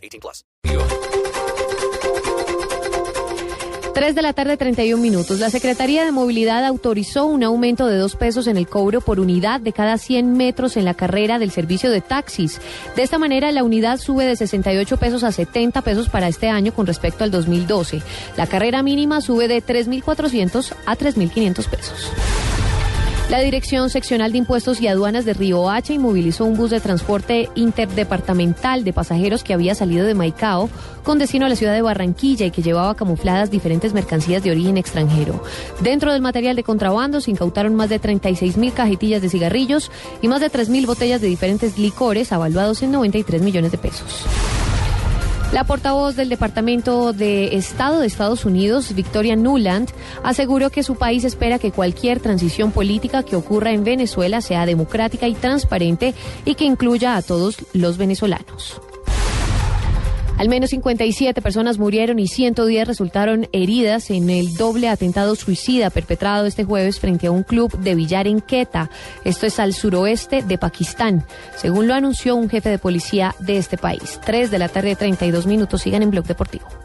18 plus. 3 de la tarde, 31 minutos. La Secretaría de Movilidad autorizó un aumento de dos pesos en el cobro por unidad de cada 100 metros en la carrera del servicio de taxis. De esta manera, la unidad sube de 68 pesos a 70 pesos para este año con respecto al 2012. La carrera mínima sube de 3.400 a 3.500 pesos. La Dirección Seccional de Impuestos y Aduanas de Río Hacha inmovilizó un bus de transporte interdepartamental de pasajeros que había salido de Maicao con destino a la ciudad de Barranquilla y que llevaba camufladas diferentes mercancías de origen extranjero. Dentro del material de contrabando se incautaron más de 36 mil cajetillas de cigarrillos y más de 3 mil botellas de diferentes licores avaluados en 93 millones de pesos. La portavoz del Departamento de Estado de Estados Unidos, Victoria Nuland, aseguró que su país espera que cualquier transición política que ocurra en Venezuela sea democrática y transparente y que incluya a todos los venezolanos. Al menos 57 personas murieron y 110 resultaron heridas en el doble atentado suicida perpetrado este jueves frente a un club de billar en Quetta. Esto es al suroeste de Pakistán, según lo anunció un jefe de policía de este país. 3 de la tarde, 32 minutos. Sigan en Blog Deportivo.